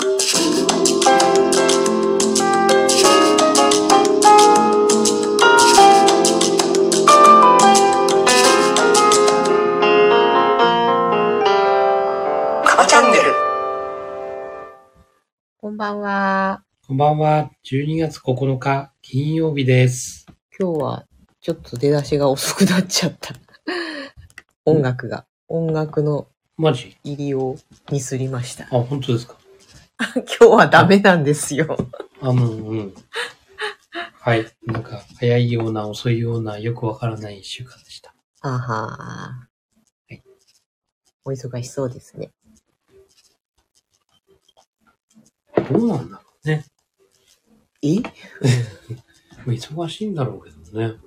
カバチャンネル。こんばんは。こんばんは。12月9日、金曜日です。今日はちょっと出だしが遅くなっちゃった。音楽が、音楽の入りをミスりました。あ、本当ですか？今日はダメなんですよ。あの、うん。はい。なんか、早いような、遅いような、よくわからない一週間でした。あははいお忙しそうですね。どうなんだろうね。え？忙しいんだろうけどね。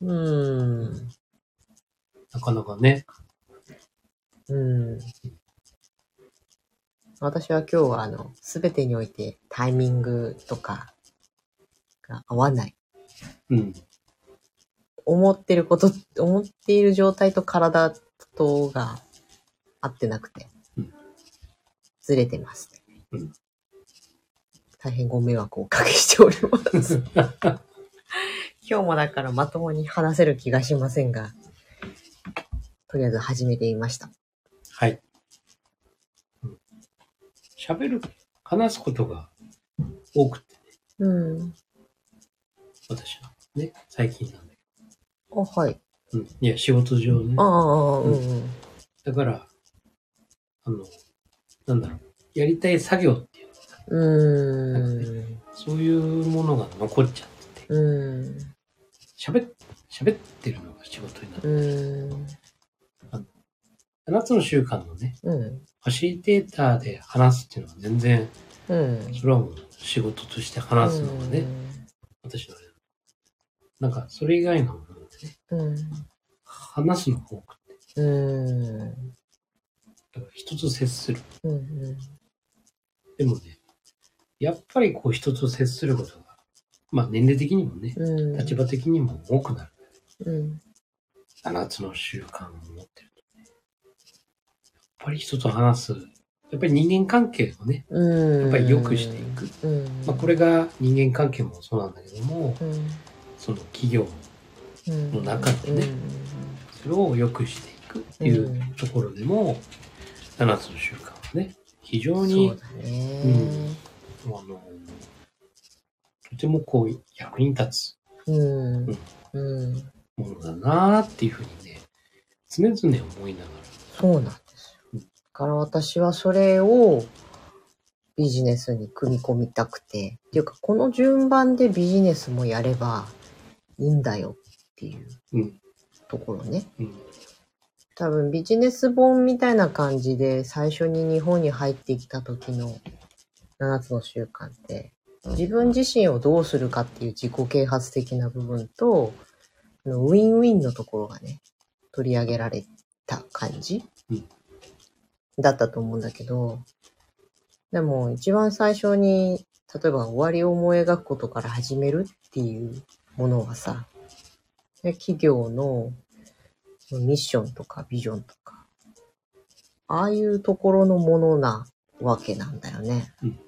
うーん。なかなかね。うん。私は今日はあの、すべてにおいてタイミングとかが合わない。うん。思ってること、思っている状態と体とが合ってなくてうん、ずれてます、ねうん大変ご迷惑をおかけしております。今日もだからまともに話せる気がしませんが、とりあえず始めてみました。はい。うん喋る、話すことが多くて、うん。私はね、最近なんだけあ、はい。ど。うん。いや、仕事上ねあ。あ、うんうん。だから、あの、なんだろう。やりたい作業っていう、うーん。そういうものが残っちゃってて、うん。喋っ、喋ってるのが仕事になる。うん。7つの習慣のね、うん。ファシリテーターで話すっていうのは全然、うん。それはもう仕事として話すのがね、私のあれなんか、それ以外のものでね、うん。話すのが多くて、うん。だから人と接する。うん。うん。でもね、やっぱりこう人と接することが、まあ年齢的にもね、うん。立場的にも多くなる。うん。7つの習慣を持ってるぱり人と話す。やっぱり人間関係をね、うん。やっぱり良くしていく。うん。まあこれが人間関係もそうなんだけども、うん。その企業うん。の中でねそれを良くしていくっていうところでも、7つの習慣はね、非常うん。にそうだね。あの、とてもこう役に立つうん。うん。ものだなーっていうふうにね、常々思いながそうなんから私はそれをビジネスに組み込みたくて、っていうかこの順番でビジネスもやればいいんだよっていううん。ところね。ら、うん、多分ビジネス本みたいな感じで最初に日本に入ってきた時の7つの習慣って自分自身をどうするかっていう自己啓発的な部分とウィンウィンのところがね取り上げられた感じ、うんだったと思うんだけどでも一番最初に例えば終わりを思い描くことから始めるっていうものはさで企業のミッションとかビジョンとか、ああいうところのものなわけなんだよね。うん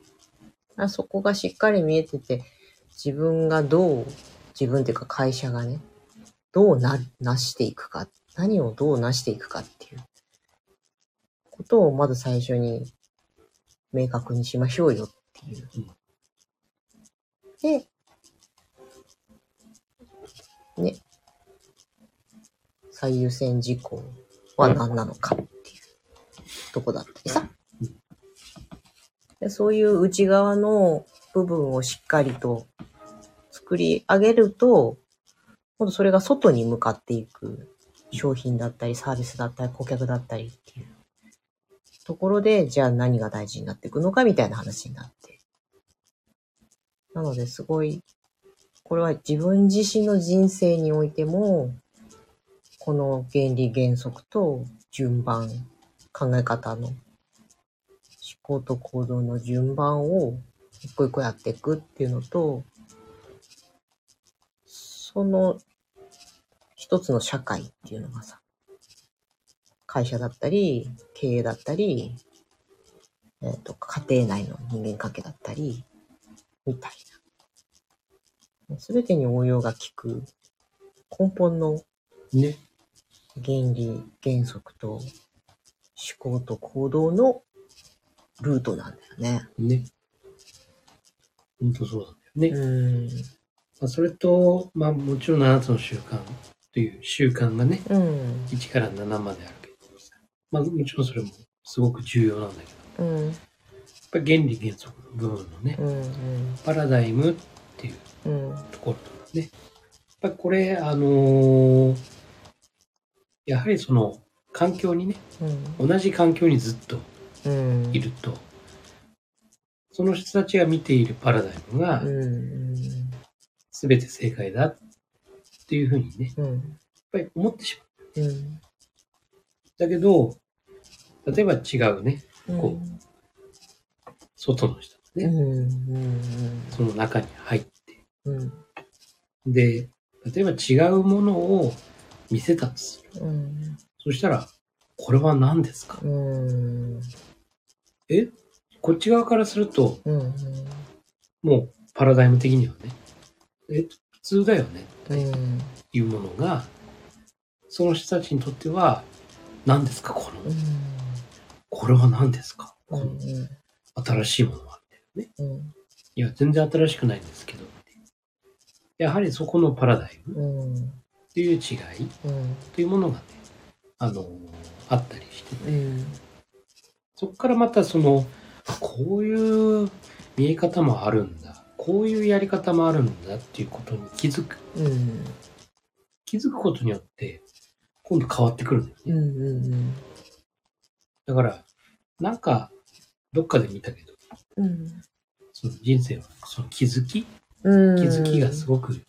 そこがしっかり見えてて、自分がどう、自分っていうか会社がね、どうな、なしていくか、何をどうなしていくかっていうことをまず最初に明確にしましょうよっていう。で、ね、最優先事項は何なのかっていうとこだったりさ。でそういう内側の部分をしっかりと作り上げると、今度それが外に向かっていく商品だったりサービスだったり顧客だったりっていうところで、じゃあ何が大事になっていくのかみたいな話になって。なのですごい、これは自分自身の人生においても、この原理原則と順番、考え方の思考と行動の順番を一個一個やっていくっていうのと、その一つの社会っていうのがさ、会社だったり、経営だったり、えっ、と、家庭内の人間関係だったり、みたいな。すべてに応用が効く根本のね。原理、原則と思考と行動のルートなんだよね。ね。ほんとそうなんだよね。うん。まあ、それと、まあもちろん7つの習慣という習慣がね、うん。1から7まであるまあもちろんそれもすごく重要なんだけど、うん。やっぱり原理原則の部分のね、うん。パラダイムっていううん。ところとかね、やっぱりこれ、あのーやはりその環境にね、うん。同じ環境にずっとうん。いると、その人たちが見ているパラダイムがうん。全て正解だっていうふうにね、やっうん。ぱり思ってしまう。うん。だけど、例えば違うね、こ外の人がうね、ん。その中に入って、うん。で、例えば違うものを見せたとする。うん。そしたら、これは何ですか？うん。え？こっち側からすると、うん。もうパラダイム的にはね、え、普通だよねうん。っていうものが、その人たちにとっては、何ですかこの、これは何ですか？この新しいものはみたいなね。いや、全然新しくないんですけどやはりそこのパラダイムうん。っていう違いうん。というものがね、あの、あったりしてね。うん。そこからまたその、あこういう見え方もあるんだ。こういうやり方もあるんだっていうことに気づく。うん。気づくことによって、今度変わってくるんだよね。うん。うん。だから、なんか、どっかで見たけど、うん。その人生はその気づきうん。気づきがすごく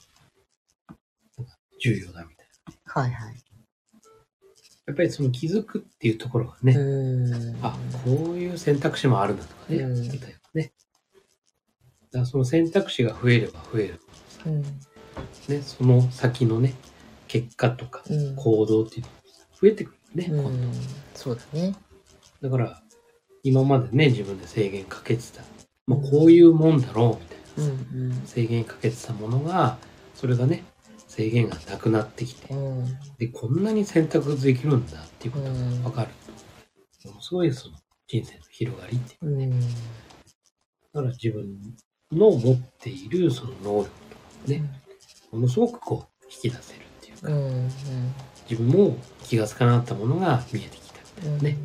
重要だみたいな。はいはい。やっぱりその気づくっていうところがね、うん。あ、こういう選択肢もあるんだとかね、うん言ったよね。だからその選択肢が増えれば増えるほうん。どね、その先のね、結果とかうん。行動っていうのが増えてくるよね、今うん。そうだね。度。だから、今までね、自分で制限かけてた、まあ、こういうもんだろうみたいなさ、うん。制限かけてたものが、それがね、制限がなくなってきて、うん。で、こんなに選択できるんだっていうことが分かると、ものすごいその人生の広がりっていう。うん。だから自分の持っているその能力とかをね、ものすごくこう引き出せるっていうか、うん。自分も気がつかなかったものが見えてきたみたいなね。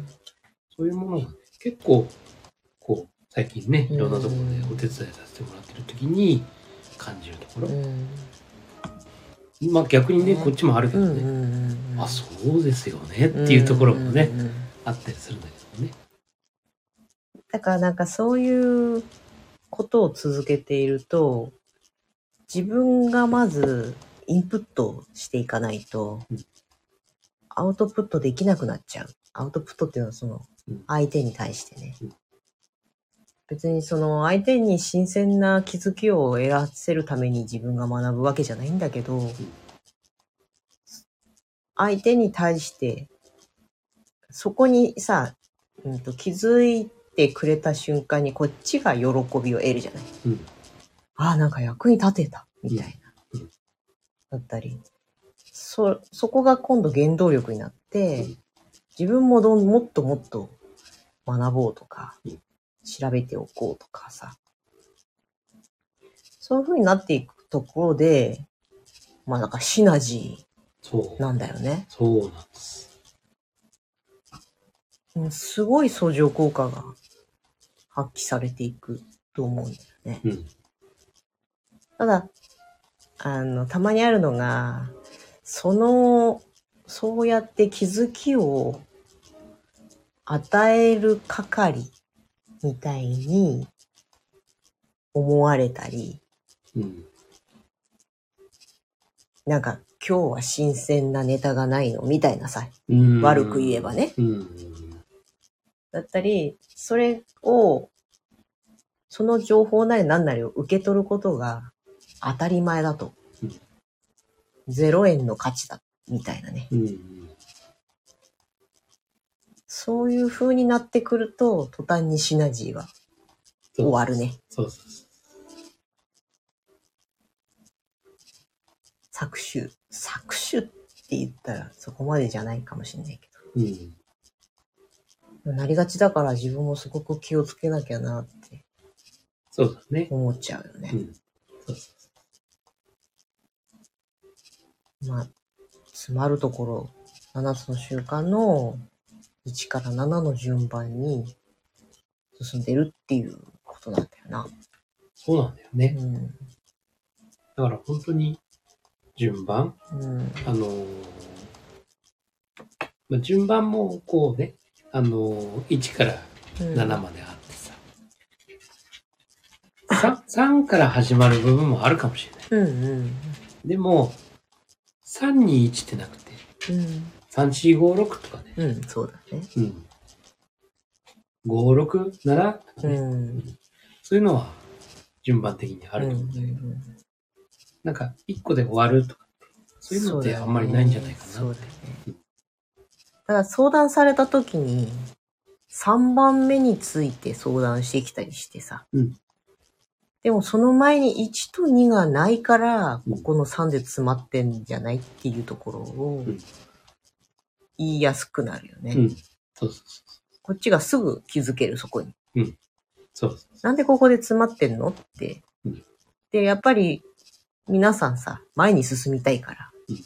そういうものが、ね、結構、こう、最近ね、いろんなところでお手伝いさせてもらってる時に感じるところ。うん。まあ逆にね、ねこっちもあるけうん。どね、うん。あ、そうですよねっていうところもね、うん。あったりするんだけどね。だからなんかそういうことを続けていると、自分がまずインプットしていかないとうん、アウトプットできなくなっちゃう。アウトプットっていうのはそのうん相手に対してねうん。別にその相手に新鮮な気づきを得らせるために自分が学ぶわけじゃないんだけど、相手に対して、そこにさ、うんと気づいてくれた瞬間にこっちが喜びを得るじゃない。うん。ああ、なんか役に立てた、みたいな。うんだったり。そ、そこが今度原動力になって、うん自分もどんもっともっと学ぼうとか、うん調べておこうとかさ。そういう風になっていくところで、まあなんかシナジ。ーなんだよね。そうなんです。うんすごい相乗効果が発揮されていくと思うんだよね。うん。ただ、あの、たまにあるのが、その、そうやって気づきを与える係みたいに思われたり、うん。なんか今日は新鮮なネタがないのみたいなさ、うん悪く言えばね。うん。だったり、それを、その情報なり何なりを受け取ることが当たり前だとうん。0円の価値だ、みたいなね。うん。そういう風になってくると、途端にシナジーが終わるね。そうそうそ搾取。搾取って言ったらそこまでじゃないかもしれないけう。うん。ど。なりがちだから自分もすごく気をつけなきゃなってそうだね。思っちゃうよね。うん。そうそまあ、詰まるところ、7つの習慣の1から7の順番に進んでるっていうことなんだよな。う。そうなんだよね。うん。だから本当に順番？うん。あのーまあ、順番もこうね、あのー1からうん7まであってさ、3, 3から始まる部分もあるかもしれない。うんうん。でも、321ってなくて、うん。3456とかね、うん、そうだね。うん。567とかね、うん。そういうのは順番的にあると思うんだけど、なんか1個で終わるとかって、そういうのってあんまりないんじゃないかなそうだよね。だから相談された時に、3番目について相談してきたりしてさ。うんでもその前に1と2がないから、うんここの3で詰まってんじゃないっていうところをうん言いやすくなるよね。うん。そうそうそう。こっちがすぐ気づける、そこに。そうそうなんでここで詰まってんのってうん。で、やっぱり皆さんさ、前に進みたいからうん、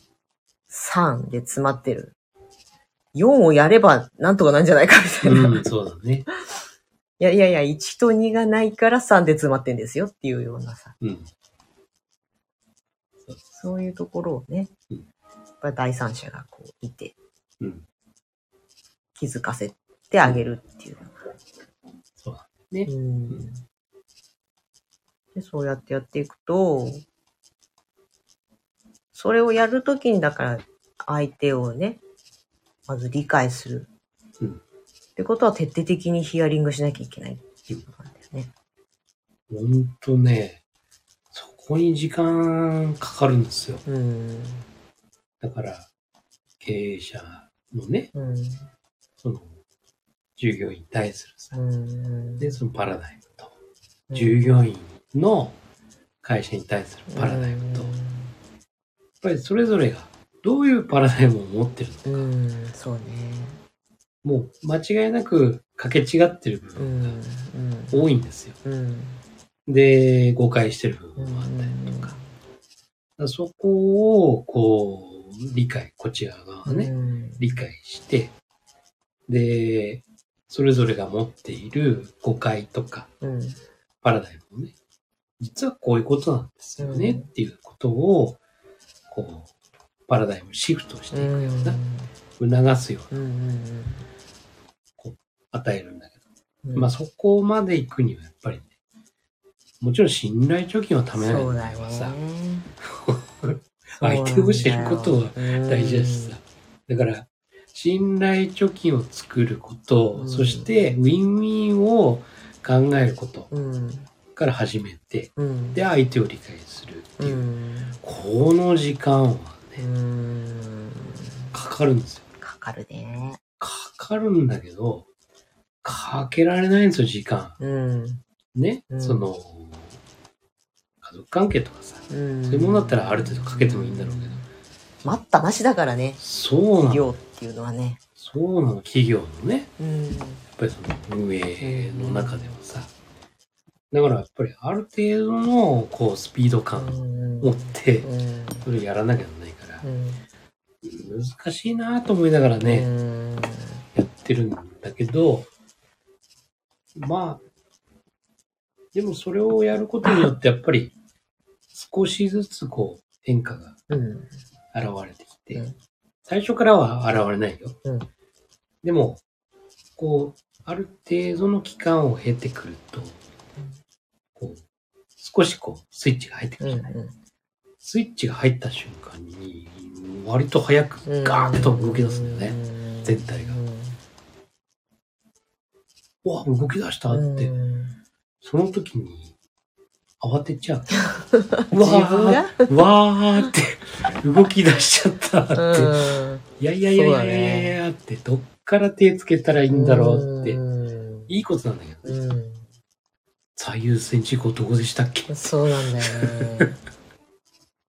3で詰まってる。4をやればなんとかなんじゃないかみたいな。いうん、そうだね。やいやいや、1と2がないから3で詰まってんですよっていうようなさ、うん。そういうところをね、うんやっぱり第三者がこう見てうん。気づかせてあげるっていうそうだね。うんでそうやってやっていくと、それをやるときにだから相手をね、まず理解する。うんってことは徹底的にヒアリングしなきゃいけないっていうことなんだよね。ほんとね、そこに時間かかるんですよ。うん。だから、経営者のね、うん。その、従業員に対するさ、うん。で、そのパラダイムと、うん従業員の会社に対するパラダイムと、やっぱりそれぞれがどういうパラダイムを持ってるのか、そうね。もう間違いなく掛け違ってる部う分ん。がうん。多いんですよ。うん。で、誤解してる部うん。分もあったりとか。だからそこを、こう、理解、こちら側がね、うん。理解して、で、それぞれが持っている誤解とか、うん。パラダイムをね、実はこういうことなんですよね、うんっていうことを、こう、パラダイムシフトしていくような、促すような、うん。うん。与えるんだけうん。ど、まあそこまで行くにはやっぱりね、もちろん信頼貯金を貯めないそうだよ場合はさ、ね。相手を知ることはは大事だしさ。だから、信頼貯金を作ること、うんそしてウィンウィンを考えることうん。から始めて、うん。で、相手を理解するってういう、ん。この時間はうね、ん。かかるんですよ。かかるね。かかるんだけど、かけられないんですよ、時間。うん。ね、うんその、家族関係とかさ、うん。そういうものだったらある程度かけてもいいんだろうけど、待ったなしだからね。そうなの、量っていうのはね。そうなの、企業のね、うん。やっぱりその運営の中ではさ、だからやっぱりある程度のこうスピード感を持ってうん。それをやらなきゃならないからうん。難しいなと思いながらね、うん。やってるんだけどまあでもそれをやることによってやっぱり少しずつこう変化がうん。現れてきて、うん最初からは現れないよ、うん。でもこうある程度の期間を経てくると、こう少しこうスイッチが入ってくうん。るじゃない、スイッチが入った瞬間に割と早くガーッと動き出すんだよね、ね全体が。うわ動き出したって、その時に慌てちゃう わーわーって動き出しちゃったって、うん。いやいやいやいやいやいやってどっから手つけたらいいんだろうって、うんいいことなんだけどね。うん。最優先事項どこでしたっけ？そうなんだよね。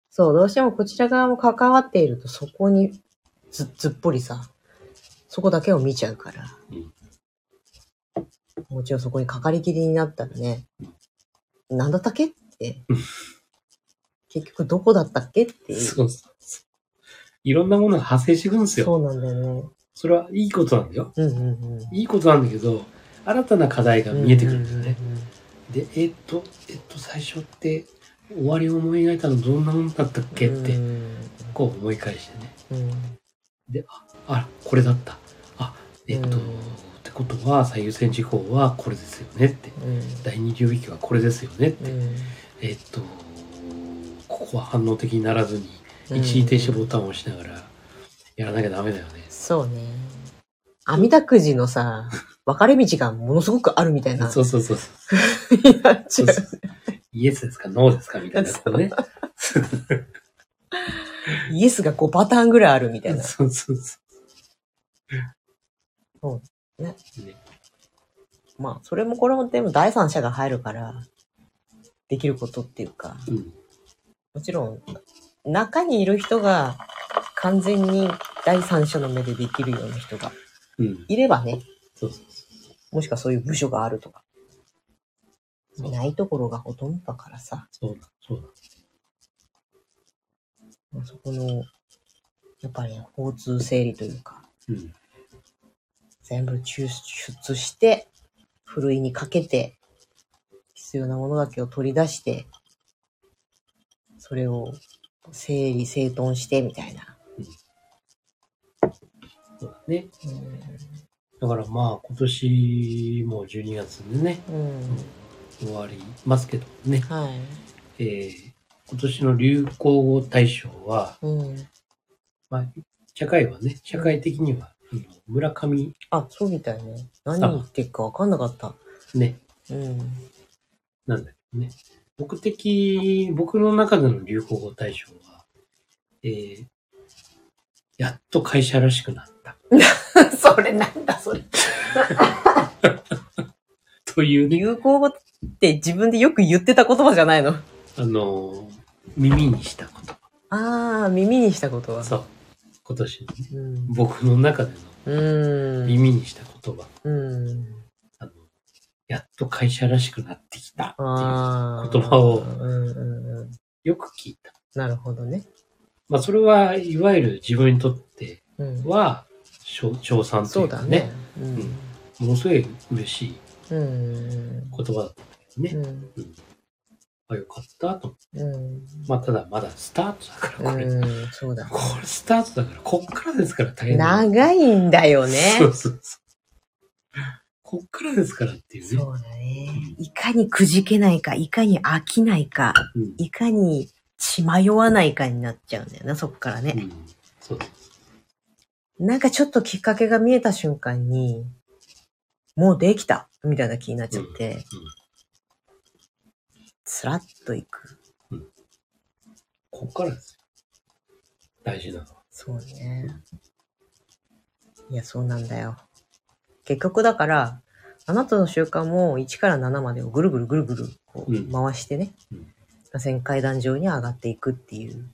そう、どうしてもこちら側も関わっていると、そこにずずっぽりさ、そこだけを見ちゃうから。もちろんそこにかかりきりになったらね、なんだったっけってうん。結局どこだったっけっていう。そうそう。いろんなものが派生していくんですよ。そうなんだよね。それはいいことなんだよ。うんうんうん。いいことなんだけど、新たな課題が見えてくるんだよね。うんうんうんで、えっと、えっと、最初って、終わりを思い描いたのどんなものだったっけって、こう思い返してね。うんで、あ、あ、これだった。あ、えっと、うんことは、最優先事項はこれですよねって。うん第二領域はこれですよねって。うんえっと、ここは反応的にならずに、うん一時停止ボタンを押しながら、やらなきゃダメだよね。そうね。網だくじのさ、分かれ道がものすごくあるみたいな。そうそうそう。になっちゃう。イエスですかノーですかみたいなことね。イエスが5パターンぐらいあるみたいな。そうそうそそうね。ねまあ、それもこれもでも第三者が入るから、できることっていうか、う。うん。もちろん、中にいる人が完全に第三者の目でできるような人がうん。いればね、そうそうそもしくはそういう部署があるとか、そうないところがほとんどだからさ、う。そうだ、そうだ。まあそこの、やっぱりね、交通整理というか、うん。全部抽出して、ふるいにかけて、必要なものだけを取り出して、それを整理整頓してみたいな。そうだね。だからまあ、今年もう12月でね、うん。終わりますけどね。はい。えー、今年の流行語大賞は、うん。まあ、社会はね、社会的には、村上あ、そうみたいね。何言ってるか分かんなかった。ね、うん。なんだけどね。僕的、僕の中での流行語大賞は、えー、やっと会社らしくなった。それなんだ、それ。というね、流行語って自分でよく言ってた言葉じゃないの？あのー耳にしたこと。ああ、耳にしたことは。そう。今年のね、うん。僕の中でのうん。耳にした言葉。うん。あの、やっと会社らしくなってきたっていう。言葉を。よく聞いた。なるほどね。まあそれはいわゆる自分にとってうん。は、称称賛というかそうだねね、。うん。ものすごい嬉しいうん。言葉だったんだけどね。うん。あ、よかったと思って。うん。まあただまだスタートだから、これ。うん。そうだね。これスタートだから、こっからですから大変だ。長いんだよね。そうそうそう。こっからですからっていうね。そうだね。いかにくじけないか、いかに飽きないか、うん。いかに血迷わないかになっちゃうんだよな、そっからね。うん。そうなんかちょっときっかけが見えた瞬間に、もうできたみたいな気になっちゃって、うんうんスラッといく。こっからですよ。大事なのは。そうね。いや、そうなんだよ。結局だから、あなたの習慣も1から7までをぐるぐるぐるぐるこう回してね、うん螺旋階段上に上がっていくっていう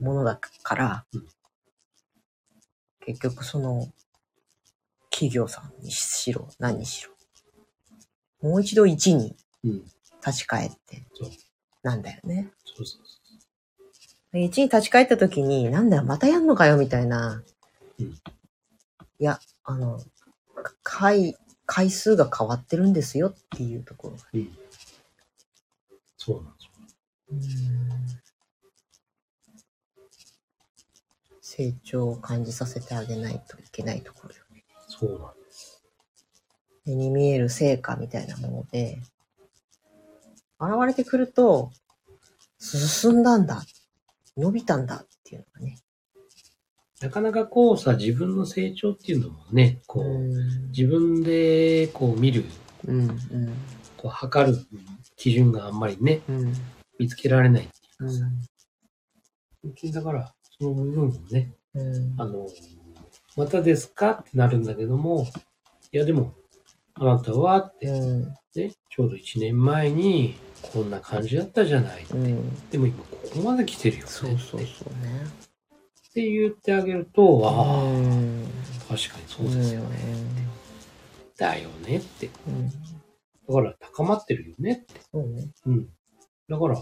ものだから、うん結局その企業さんにしろ何にしろ、もう一度1にうん。立ち返ってそう。なんだよね。そうそうで1に立ち返った時に、なんだよ、またやんのかよ、みたいな。うんいや、あの、か回、回数が変わってるんですよっていうところが。そう。うん。そうなんですよ。成長を感じさせてあげないといけないところよね。そうなんです。目に見える成果みたいなもので、現れてくると、進んだんだ、伸びたんだっていうのがね。なかなかこうさ、自分の成長っていうのもね、こう、ん。自分でこう見る、うん。うん。こう測る基準があんまりね、うん。見つけられないっていううかさ。ん。だから、その部分をね、うんあの、またですか？ってなるんだけども、いやでも、あなたはって、うん。ね、ちょうど1年前にこんな感じだったじゃない。うん。でも今ここまで来てるよねって。そうそうそうね。って言ってあげると、ああ、うん。確かにそうですよね。だよねって。うん。だから高まってるよねって。そうね。うん。だから、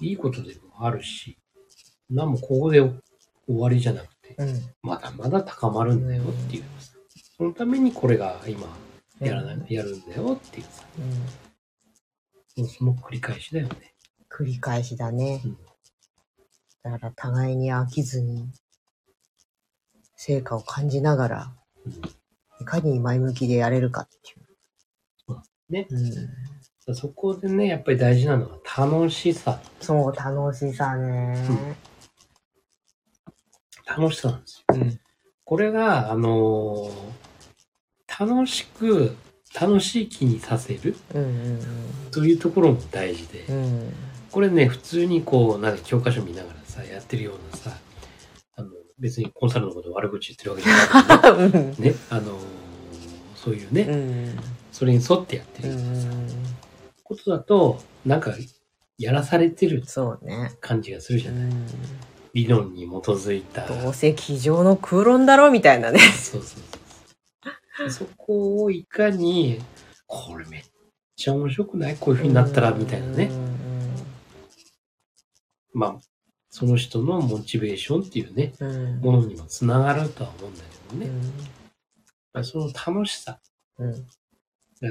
いいことでもあるし、何もここで終わりじゃなくて、うん。まだまだ高まるんだよっていうさ。そのためにこれが今やらない、やるんだよっていうさ。うん。もうその繰り返しだよね。繰り返しだねうん。だから互いに飽きずに、成果を感じながら、うんいかに前向きでやれるかっていう。ね。うん。そこでね、やっぱり大事なのは楽しさ。そう、楽しさね。楽しさなんですよ。うん。これが、あのー楽しく、楽しい気にさせるうんうんというところも大事で、うん。うん。これね、普通にこう、なんか教科書見ながらさ、やってるようなさ、あの、別にコンサルのこと悪口言ってるわけじゃないけどね。ね、あのーそういうね、うん。それに沿ってやってうるようなさ、ん。ことだと、なんか、やらされてるそうね。感じがするじゃない。うん。理論に基づいた。どうせ机上の空論だろみたいなね。そうそうそう。そこをいかに、これめっちゃ面白くない？こういう風になったら、みたいなね。まあ、その人のモチベーションっていうね。ものにもつながるとは思うんだけどね。うん。その楽しさ。うん。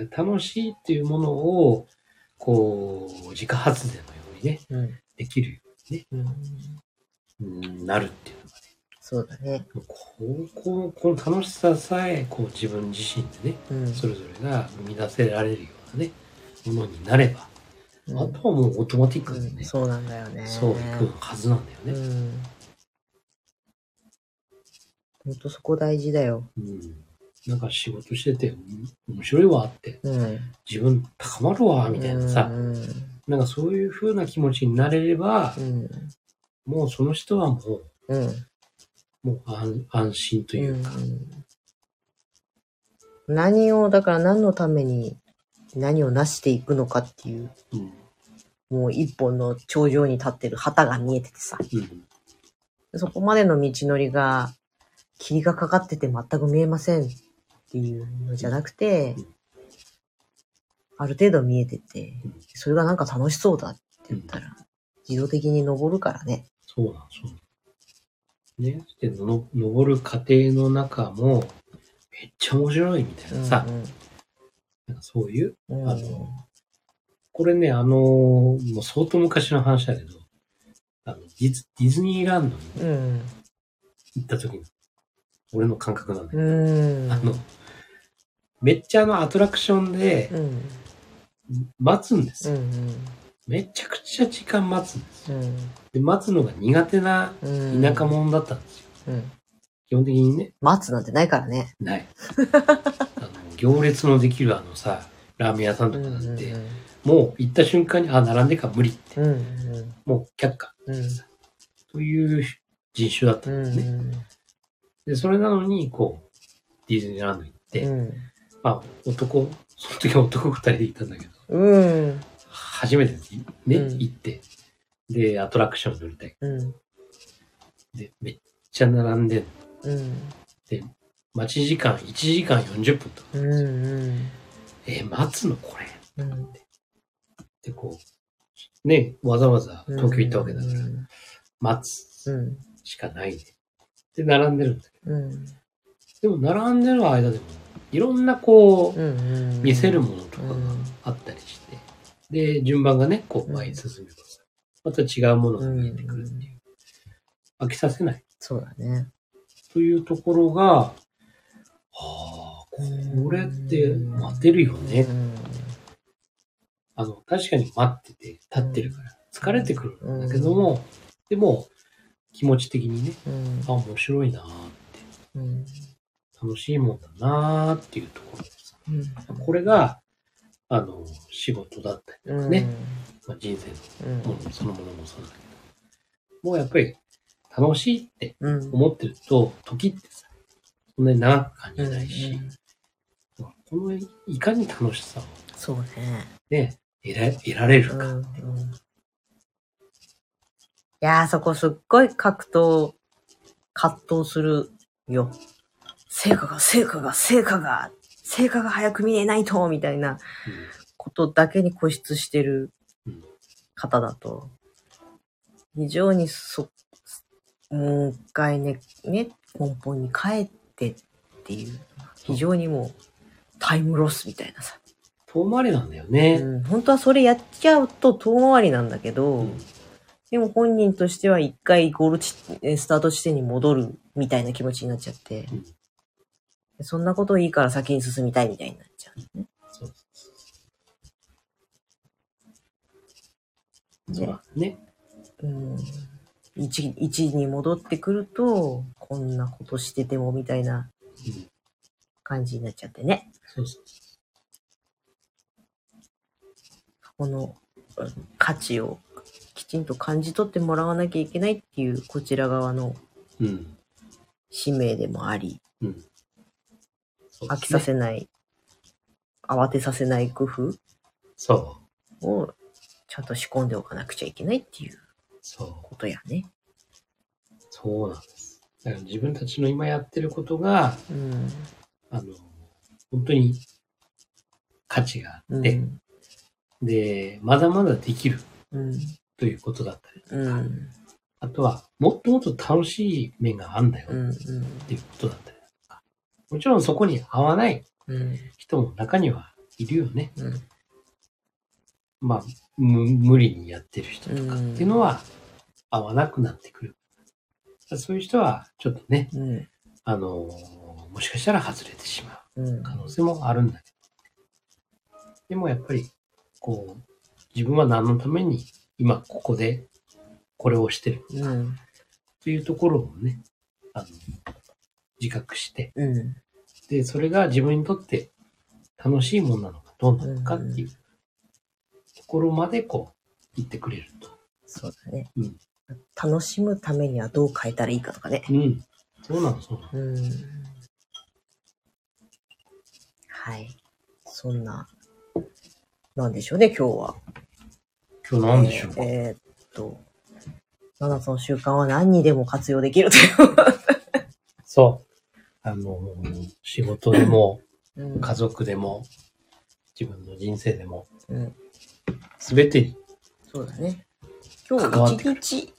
楽しいっていうものを、こう、自家発電のようにね、うん。できるようん。うになるっていうのがね。そうだね。こう、こう、この楽しささえ、こう自分自身でね、うん。それぞれが生み出せられるようなね、ものになれば、うんあとはもうオートマティックでね、うんそうなんだよね。そういくはずなんだようね。ん。ほんとそこ大事だよ。うん。なんか仕事してて、うん面白いわって、うん。自分高まるわ、みたいなさ、うん。なんかそういう風な気持ちになれればう、ん。もうその人はもうん。う、もう安安心というか、うん何を、だから何のために何を成していくのかっていう、うん。もう一本の頂上に立ってる旗が見えててさ、うん。そこまでの道のりが、霧がかかってて全く見えませんっていうのじゃなくてうん、ある程度見えててうん、それがなんか楽しそうだって言ったら、自動的に登るからね。そうなん、そうなん。ね。で、の登る過程の中も、めっちゃ面白いみたいなさ、なんかそういう、うんうん、あの、これね、あの、もう相当昔の話だけど、あの、ディズディズニーランドに。行った時の、俺の感覚なんだけど、うん。あの、めっちゃあのアトラクションでうん。待つんですよ。うん。めちゃくちゃ時間待つんですよ。うん。で、待つのが苦手なうん。田舎者だったんですよ。うん。基本的にね、待つなんてないからね。ない。あの行列のできるあのさ、ラーメン屋さんとかなんて、もう行った瞬間に、あ、並んでか無理って、うん。うん。もう却下。うん。という人種だったうんん。ですね。で、それなのに、こう、ディズニーランド行って、うん。まあ、男、その時は男二人で行ったんだけど、うん。初めてね、うん行って、で、アトラクション乗りたい。うん。で、めっちゃ並んでんのうん。待ち時間1時間40分とか。うん。えー待つのこれ。うん。で、こう、ね、わざわざ東京行ったわけだから、待つうん。しかないね。で、並んでるんだけうん。ど。でも、並んでる間でも、いろんなこう、うん。見せるものとかがあったりして、で、順番がね、こう前に進めばさ、また違うものが見えてくるっていう。飽きさせないそうだね。というところが、はあ、これって待てるよね。うん。あの、確かに待ってて、立ってるから疲れてくるんだけども、でも、気持ち的にね、うんあ、面白いなーって、うん。楽しいもんだなーっていうところでさ、うん。これが、あの、仕事だったりとかね、まあ、人生うん。のものそのものもそうだけど、もうやっぱり楽しいってうん。思ってると、時ってさ、そんなに長く感じうんないし、うんこのいかに楽しさをそうね。ね、得ら得られるか。うんうん、いやー、そこすっごい格闘、葛藤するよ。成果が、成果が、成果が、成果が早く見えないと、みたいなことだけに固執してるうん方だと、非常にそ、もう一回ね、ね、根本に帰ってっていう、非常にもうタイムロスみたいなさ。遠回りなんだよね。うん、本当はそれやっちゃうと遠回りなんだけど、うんでも本人としては一回ゴール地えスタート地点に戻るみたいな気持ちになっちゃって、うんでそんなこといいから先に進みたいみたいになっちゃう、ね。そうでまあね。うん。一、一に戻ってくると、こんなことしててもみたいな感じになっちゃってね。そうそ。この価値をきちんと感じ取ってもらわなきゃいけないっていうこちら側の。使命でもあり、うん。そう飽きさせない、慌てさせない工夫そをちゃんと仕込んでおかなくちゃいけないっていうう。そう。ことやね。そうなんです。だから自分たちの今やってることが、うん。あの、本当に価値があうん。って、で、まだまだできるうん。ということだったりとか、うん。あとは、もっともっと楽しい面があんだようん。っていうことだったりもちろんそこに合わないうん。人も中にはいるよね。うん。まあ、む無理にやってる人とかっうんていうのは合わなくなってくる。そういう人は、ちょっとね、うん。あのもしかしたら外れてしまううん。可能性もあるんだけど。でもやっぱり、こう、自分は何のために今ここでこれをしてるうん。というところをね、あの、自覚して、うん。で、それが自分にとって楽しいものなのかどうなのかっていうところまでこう、言ってくれると。そうだね。うん楽しむためにはどう変えたらいいかとかね。うん。そうなの、そうなの。うん。はい。そんな、なんでしょうね、今日は。今日何でしょうか、えーえーっと、7つの習慣は何にでも活用できるという。そう。あの、仕事でも、うん家族でも、自分の人生でも、うん。すべてに、そうだね。今日関わってく一日、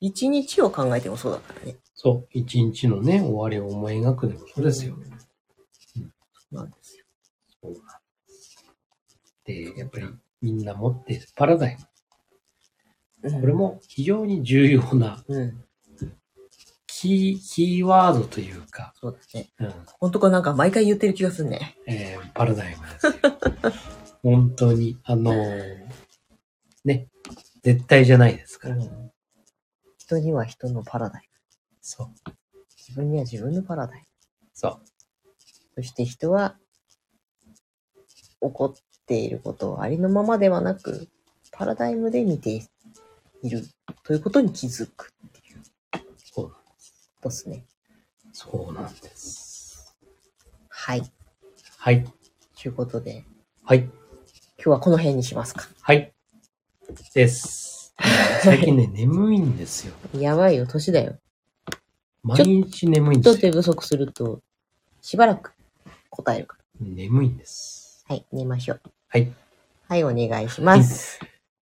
一日を考えてもそうだからね。そう、一日のね、終わりを思い描くでもそうですよ。うん。そうなんですよ。で、やっぱりみんな持っているパラダイム。うんこれ、も非常に重要なうん。キー、キーワードというか、そうだね。うん、本当かなんか毎回言ってる気がするね。えーパラダイムですよ。本当に、あのーね、絶対じゃないですから。うん。人には人のパラダイム。そう、自分には自分のパラダイム。そう。そして人は、起こっていることをありのままではなく、パラダイムで見ているということに気づくってとですね。そうなんです。はい。はい、ということで、はい、今日はこの辺にしますか。はい。です。最近ね、眠いんですよ。やばいよ、年だよ。毎日眠いんですよ。ちょっと不足すると、しばらく答えるか眠いんです。ら。はい、寝ましょう。はい。はい、お願いします。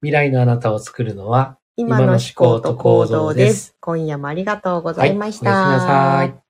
未来のあなたを作るのは、今の思考と行動です。今夜もありがとうございました。はいおやすみなさい。